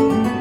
Música